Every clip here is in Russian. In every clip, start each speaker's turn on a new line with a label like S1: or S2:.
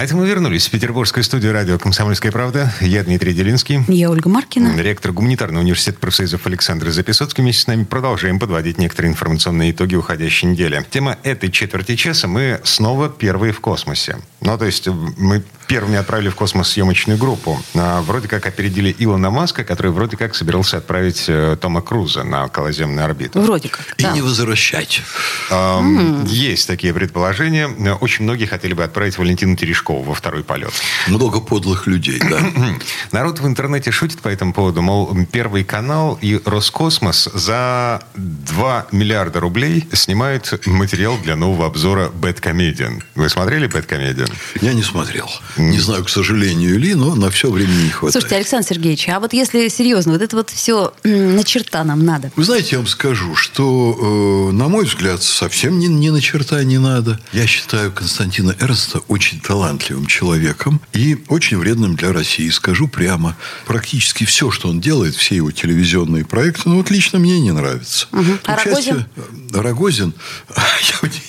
S1: А это мы вернулись в петербургскую студию радио «Комсомольская правда». Я Дмитрий Делинский.
S2: Я Ольга Маркина.
S1: Ректор гуманитарного университета профсоюзов Александр Записоцкий. Вместе с нами продолжаем подводить некоторые информационные итоги уходящей недели. Тема этой четверти часа мы снова первые в космосе. Ну, то есть мы первыми отправили в космос съемочную группу. А, вроде как опередили Илона Маска, который вроде как собирался отправить э, Тома Круза на околоземную орбиту.
S2: Вроде как,
S3: И не возвращать.
S1: А, Есть такие предположения. Очень многие хотели бы отправить Валентину Терешкову во второй полет.
S3: Много подлых людей, да.
S1: Народ в интернете шутит по этому поводу, мол, Первый канал и Роскосмос за 2 миллиарда рублей снимают материал для нового обзора Бэткомедиан. Вы смотрели Бэткомедиан?
S3: Я не смотрел. Не знаю, к сожалению ли, но на все времени не хватает.
S2: Слушайте, Александр Сергеевич, а вот если серьезно, вот это вот все на черта нам надо.
S3: Вы знаете, я вам скажу, что, э, на мой взгляд, совсем ни, ни на черта не надо. Я считаю Константина Эрнста очень талантливым человеком и очень вредным для России. Скажу прямо, практически все, что он делает, все его телевизионные проекты, ну вот лично мне не нравится.
S2: А Рогозин?
S3: Рогозин,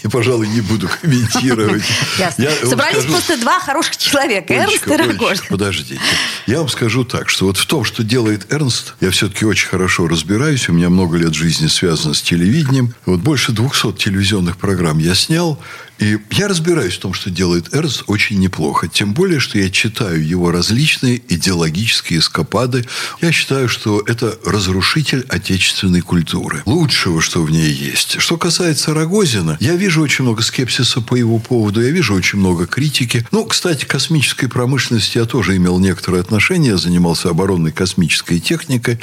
S3: я, пожалуй, не буду комментировать.
S2: Ясно.
S3: Я вам
S2: Собрались
S3: скажу-
S2: просто два хороших человека. Эрнст и Рогожин.
S3: подождите. Я вам скажу так, что вот в том, что делает Эрнст, я все-таки очень хорошо разбираюсь. У меня много лет жизни связано с телевидением. Вот больше 200 телевизионных программ я снял. И я разбираюсь в том, что делает Эрнст очень неплохо. Тем более, что я читаю его различные идеологические эскапады. Я считаю, что это разрушитель отечественной культуры. Лучшего, что в ней есть. Что касается Рогозина, я вижу очень много скепсиса по его поводу. Я вижу очень много критики. Ну, кстати, космической промышленности я тоже имел некоторое отношение. Я занимался оборонной космической техникой.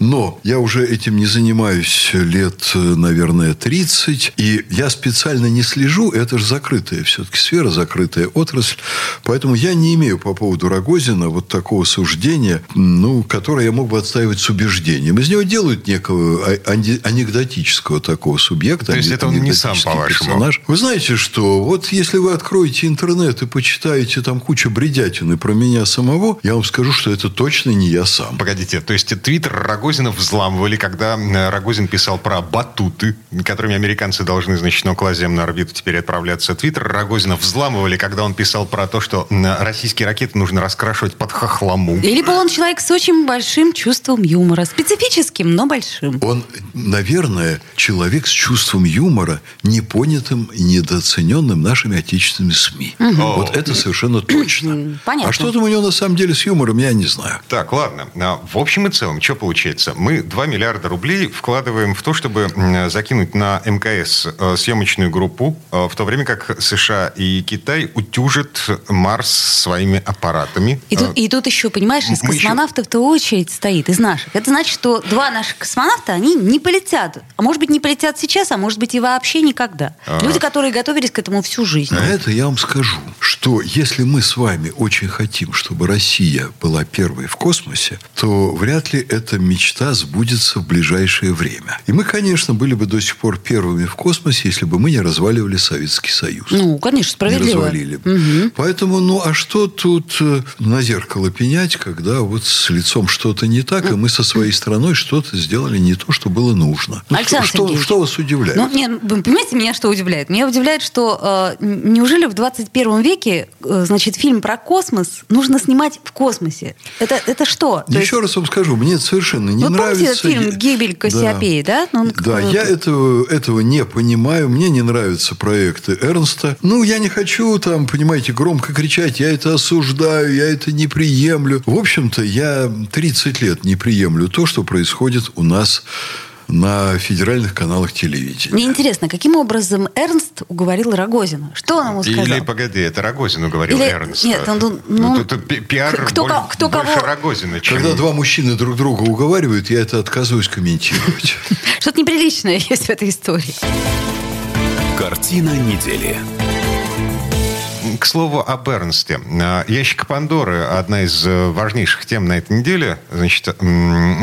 S3: Но я уже этим не занимаюсь лет, наверное, 30. И я специально не слежу. Это же закрытая все-таки сфера, закрытая отрасль. Поэтому я не имею по поводу Рогозина вот такого суждения, ну, которое я мог бы отстаивать с убеждением. Из него делают некого а- анекдотического такого субъекта.
S1: То есть это он не сам, по-вашему?
S3: персонаж. Вы знаете, что вот если вы откроете интернет и почитаете там кучу бредятины про меня самого, я вам скажу, что это точно не я сам.
S1: Погодите, то есть твиттер Рогозина взламывали, когда э, Рогозин писал про батуты, которыми американцы должны, значит, на околоземную орбиту теперь отправляться. Твиттер Рогозина взламывали, когда он писал про то, что российские ракеты нужно раскрашивать под хохлому.
S2: И Либо он человек с очень большим чувством юмора. Специфическим, но большим.
S3: Он, наверное, человек с чувством юмора, непонятым и недооцененным нашими отечественными СМИ. Вот это совершенно точно.
S2: Понятно.
S3: А что там у него на самом деле с юмором, я не знаю.
S1: Так, ладно. А, В общем и целом, что получается? Мы 2 миллиарда рублей вкладываем в то, чтобы закинуть на мкс э, съемочную группу, э, в то время как США и Китай утюжат Марс своими аппаратами.
S2: И
S1: Э,
S2: тут, и тут еще, понимаешь, из
S1: мы еще-
S2: космонавтов-то очередь стоит, из наших. Это значит, что два наших космонавта, они не полетят. А может быть, не полетят сейчас, а может быть, и вообще никогда. Люди, которые готовились к этому всю жизнь.
S3: А это я вам скажу, что если мы с вами очень хотим, чтобы Россия была первой в космосе, то вряд ли эта мечта сбудется в ближайшее время. И мы, конечно, были бы до сих пор первыми в космосе, если бы мы не разваливали Советский Союз.
S2: Ну, конечно,
S3: не
S2: справедливо.
S3: развалили. бы. Поэтому, ну, а что тут э, на зеркало пенять, когда вот с лицом что-то не так, и мы со своей страной что-то сделали не то, что было нужно. Ну,
S2: Александр
S3: что,
S2: Сергеевич,
S3: что вас удивляет?
S2: Ну, не, вы понимаете, меня что удивляет? Меня удивляет, что э, неужели в 21 веке, э, значит, фильм про космос нужно снимать в космосе? Это, это что? То
S3: Еще раз вам скажу, мне это совершенно не
S2: Вы помните
S3: нравится.
S2: этот фильм
S3: Я-
S2: «Гибель Кассиопеи», да? Ну, он
S3: Да, я этого, этого не понимаю. Мне не нравятся проекты Эрнста. Ну, я не хочу там, понимаете, громко кричать. Я это осуждаю, я это не приемлю. В общем-то, я 30 лет не приемлю то, что происходит у нас на федеральных каналах телевидения.
S2: Мне интересно, каким образом Эрнст уговорил Рогозина? Что он ему сказал?
S1: Или, погоди, это Рогозину говорил
S2: Или-
S1: Эрнст.
S2: нет, он дум- ну,
S1: тут, тут пи- пиар
S2: кто
S1: боль-
S2: кто
S1: больше
S2: кого-
S1: Рогозина, чем...
S3: Когда два мужчины друг друга уговаривают, я это отказываюсь комментировать.
S2: Что-то неприличное есть в этой истории.
S4: Картина недели.
S1: К слову о Бернсте. А, ящик Пандоры – одна из э, важнейших тем на этой неделе. Значит,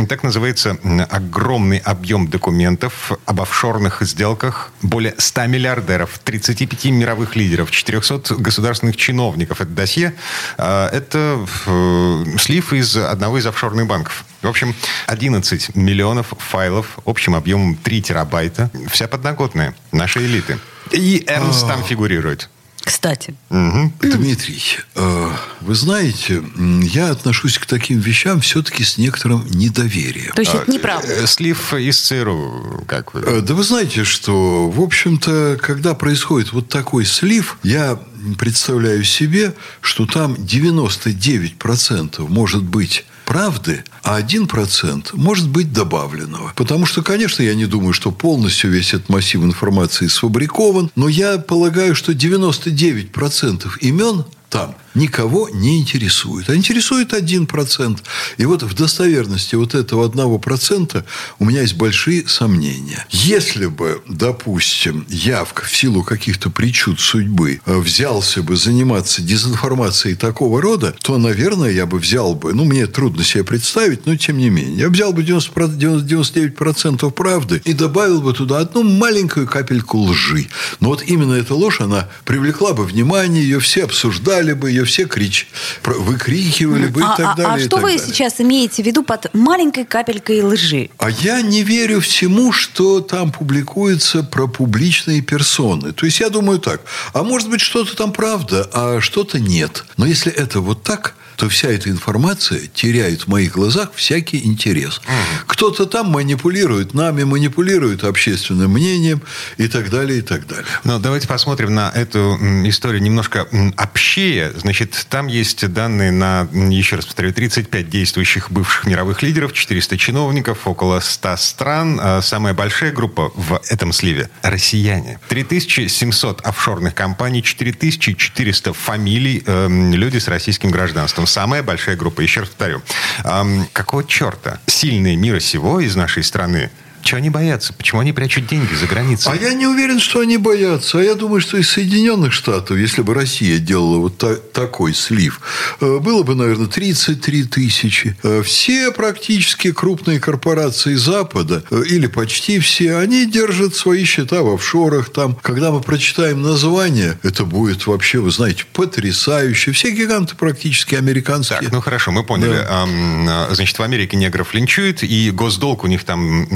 S1: так называется огромный объем документов об офшорных сделках более 100 миллиардеров, 35 мировых лидеров, 400 государственных чиновников. Это досье. А, это э, слив из одного из офшорных банков. В общем, 11 миллионов файлов общим объемом 3 терабайта. Вся подноготная нашей элиты. И Эрнст там фигурирует.
S2: Кстати.
S3: Угу. Дмитрий, э, вы знаете, я отношусь к таким вещам все-таки с некоторым недоверием.
S2: То есть это неправда?
S1: Э, слив из ЦРУ, как вы?
S3: Э, да вы знаете, что, в общем-то, когда происходит вот такой слив, я представляю себе, что там 99% может быть правды, а 1% может быть добавленного. Потому что, конечно, я не думаю, что полностью весь этот массив информации сфабрикован, но я полагаю, что 99% имен там никого не интересует. А интересует 1%. И вот в достоверности вот этого 1% у меня есть большие сомнения. Если бы, допустим, Явка в силу каких-то причуд судьбы э, взялся бы заниматься дезинформацией такого рода, то, наверное, я бы взял бы, ну, мне трудно себе представить, но тем не менее, я взял бы 90, 99% правды и добавил бы туда одну маленькую капельку лжи. Но вот именно эта ложь, она привлекла бы внимание, ее все обсуждали бы, ее все крич, выкрикивали бы и
S2: а,
S3: так
S2: а,
S3: далее.
S2: А что вы
S3: далее.
S2: сейчас имеете в виду под маленькой капелькой лжи?
S3: А я не верю всему, что там публикуется про публичные персоны. То есть я думаю так, а может быть что-то там правда, а что-то нет. Но если это вот так, то вся эта информация теряет в моих глазах всякий интерес. Кто-то там манипулирует нами, манипулирует общественным мнением и так далее, и так далее.
S1: Ну, давайте посмотрим на эту историю немножко общее. Значит, там есть данные на, еще раз повторю, 35 действующих бывших мировых лидеров, 400 чиновников, около 100 стран. А самая большая группа в этом сливе – россияне. 3700 офшорных компаний, 4400 фамилий, э, люди с российским гражданством самая большая группа. Еще раз повторю. Эм, какого черта сильные мира сего из нашей страны чего они боятся? Почему они прячут деньги за границей?
S3: А я не уверен, что они боятся. А я думаю, что из Соединенных Штатов, если бы Россия делала вот та- такой слив, э, было бы, наверное, 33 тысячи. Э, все практически крупные корпорации Запада, э, или почти все, они держат свои счета в офшорах. Там, когда мы прочитаем название, это будет вообще, вы знаете, потрясающе. Все гиганты практически американские.
S1: Так, ну хорошо, мы поняли. Да. Значит, в Америке негров линчуют, и госдолг у них там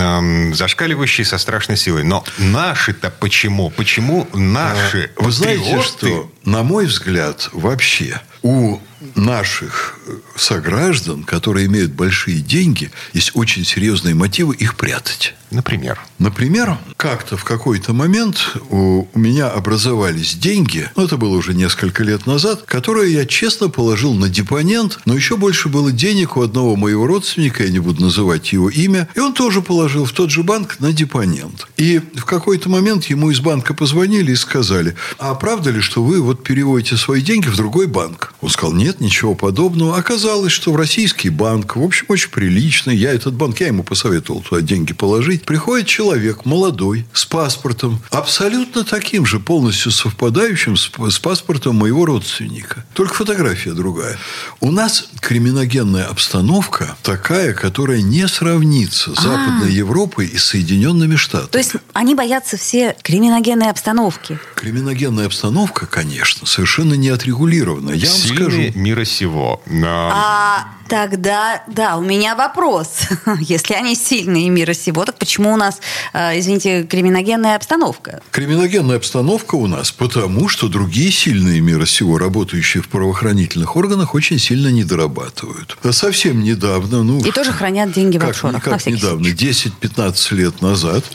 S1: зашкаливающие со страшной силой. Но наши-то почему? Почему наши?
S3: Вы знаете, что, на мой взгляд, вообще у наших сограждан, которые имеют большие деньги, есть очень серьезные мотивы их прятать.
S1: Например?
S3: Например, как-то в какой-то момент у меня образовались деньги, ну, это было уже несколько лет назад, которые я честно положил на депонент, но еще больше было денег у одного моего родственника, я не буду называть его имя, и он тоже положил в тот же банк на депонент. И в какой-то момент ему из банка позвонили и сказали, а правда ли, что вы вот переводите свои деньги в другой банк? Он сказал, нет, ничего подобного. Оказалось, что в российский банк, в общем, очень приличный, я этот банк, я ему посоветовал туда деньги положить, приходит человек молодой, с паспортом, абсолютно таким же, полностью совпадающим с, с паспортом моего родственника. Только фотография другая. У нас криминогенная обстановка такая, которая не сравнится с а. Западной Европой и Соединенными Штатами.
S2: То есть они боятся все криминогенной обстановки?
S3: Криминогенная обстановка, конечно, совершенно не отрегулирована. Я вам скажу.
S1: мира сего.
S2: А тогда, да, у меня вопрос. Если они сильные мира сего, так почему у нас, э, извините, криминогенная обстановка?
S3: Криминогенная обстановка у нас потому, что другие сильные мира сего, работающие в правоохранительных органах, очень сильно недорабатывают. Совсем недавно... Ну,
S2: И тоже хранят деньги
S3: как,
S2: в офшорах.
S3: Как недавно, 10-15 лет назад,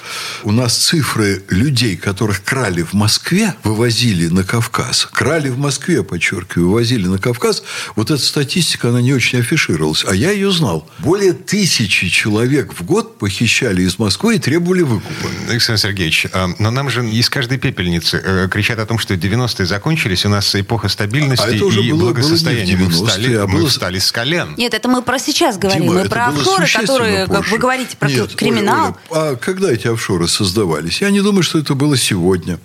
S3: у нас цифры людей, которых крали в Москве, вывозили на Кавказ. Крали в Москве, подчеркиваю, вывозили на Кавказ. Вот эта статистика, она не очень афишируется афишировалась, а я ее знал. Более тысячи человек в год похищали из Москвы и требовали выкупа.
S1: Александр Сергеевич, а, но нам же из каждой пепельницы э, кричат о том, что 90-е закончились, у нас эпоха стабильности а это уже и было, благосостояния. Было мы встали, а было... мы встали с колен.
S2: Нет, это мы про сейчас говорим. Дима, мы про офшоры, которые, позже. как вы говорите, про Нет, криминал.
S3: Оля, Оля, а когда эти офшоры создавались? Я не думаю, что это было сегодня.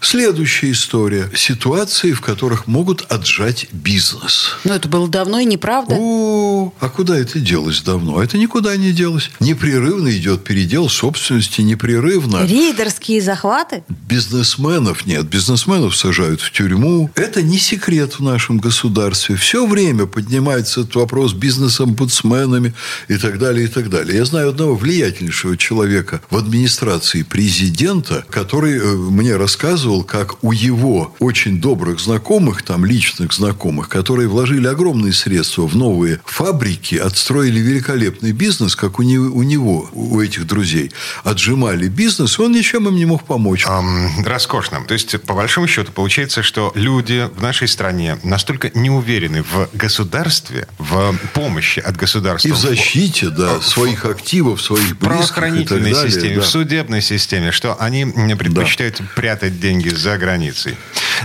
S3: Следующая история. Ситуации, в которых могут отжать бизнес.
S2: Но это было давно и неправда.
S3: О, а куда это делось давно? Это никуда не делось. Непрерывно идет передел собственности, непрерывно.
S2: Рейдерские захваты?
S3: Бизнесменов нет. Бизнесменов сажают в тюрьму. Это не секрет в нашем государстве. Все время поднимается этот вопрос бизнес-омбудсменами и так далее, и так далее. Я знаю одного влиятельнейшего человека в администрации президента, который э, мне рассказывал, как у его очень добрых знакомых, там личных знакомых, которые вложили огромные средства в новые фабрики, отстроили великолепный бизнес, как у него, у, него, у этих друзей, отжимали бизнес, он ничем им не мог помочь.
S1: Эм, роскошно. То есть, по большому счету, получается, что люди в нашей стране настолько не уверены в государстве, в помощи от государства.
S3: И в защите, да, в, своих активов, своих близких. В
S1: правоохранительной системе, да. в судебной системе, что они предпочитают да. прятать деньги за границей.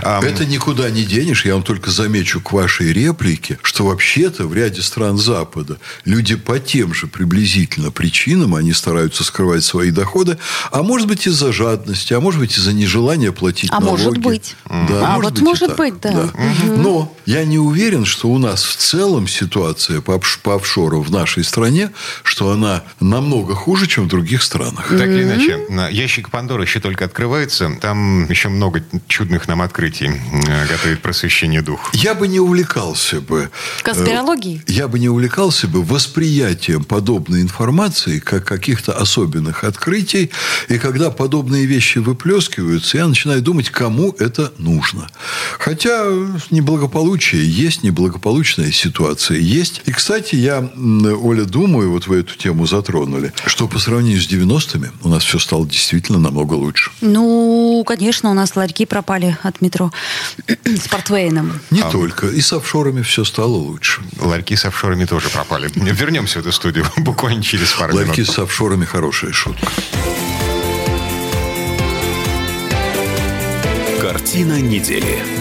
S3: Это никуда не денешь. Я вам только замечу к вашей реплике, что вообще-то в ряде стран Запада люди по тем же приблизительно причинам, они стараются скрывать свои доходы, а может быть из-за жадности, а может быть из-за нежелания платить
S2: а
S3: налоги.
S2: А может быть.
S3: Да,
S2: а может вот быть может быть, да. да.
S3: Угу. Но я не уверен, что у нас в целом ситуация по, по офшору в нашей стране, что она намного хуже, чем в других странах.
S1: Так или иначе, ящик Пандоры еще только открывается. Там еще много чудных нам открытий э, готовит просвещение дух.
S3: Я бы не увлекался бы...
S2: Конспирологией?
S3: Э, я бы не увлекался бы восприятием подобной информации, как каких-то особенных открытий. И когда подобные вещи выплескиваются, я начинаю думать, кому это нужно. Хотя неблагополучие есть, неблагополучная ситуация есть. И, кстати, я, Оля, думаю, вот вы эту тему затронули, что по сравнению с 90-ми у нас все стало действительно намного лучше.
S2: Ну, конечно, у нас ларьки пропали от метро с портвейном.
S3: Не а. только. И с офшорами все стало лучше.
S1: Ларьки с офшорами тоже пропали. Вернемся в эту студию буквально через пару
S3: Ларьки
S1: минут.
S3: Ларьки с офшорами хорошая шутка.
S4: Картина недели.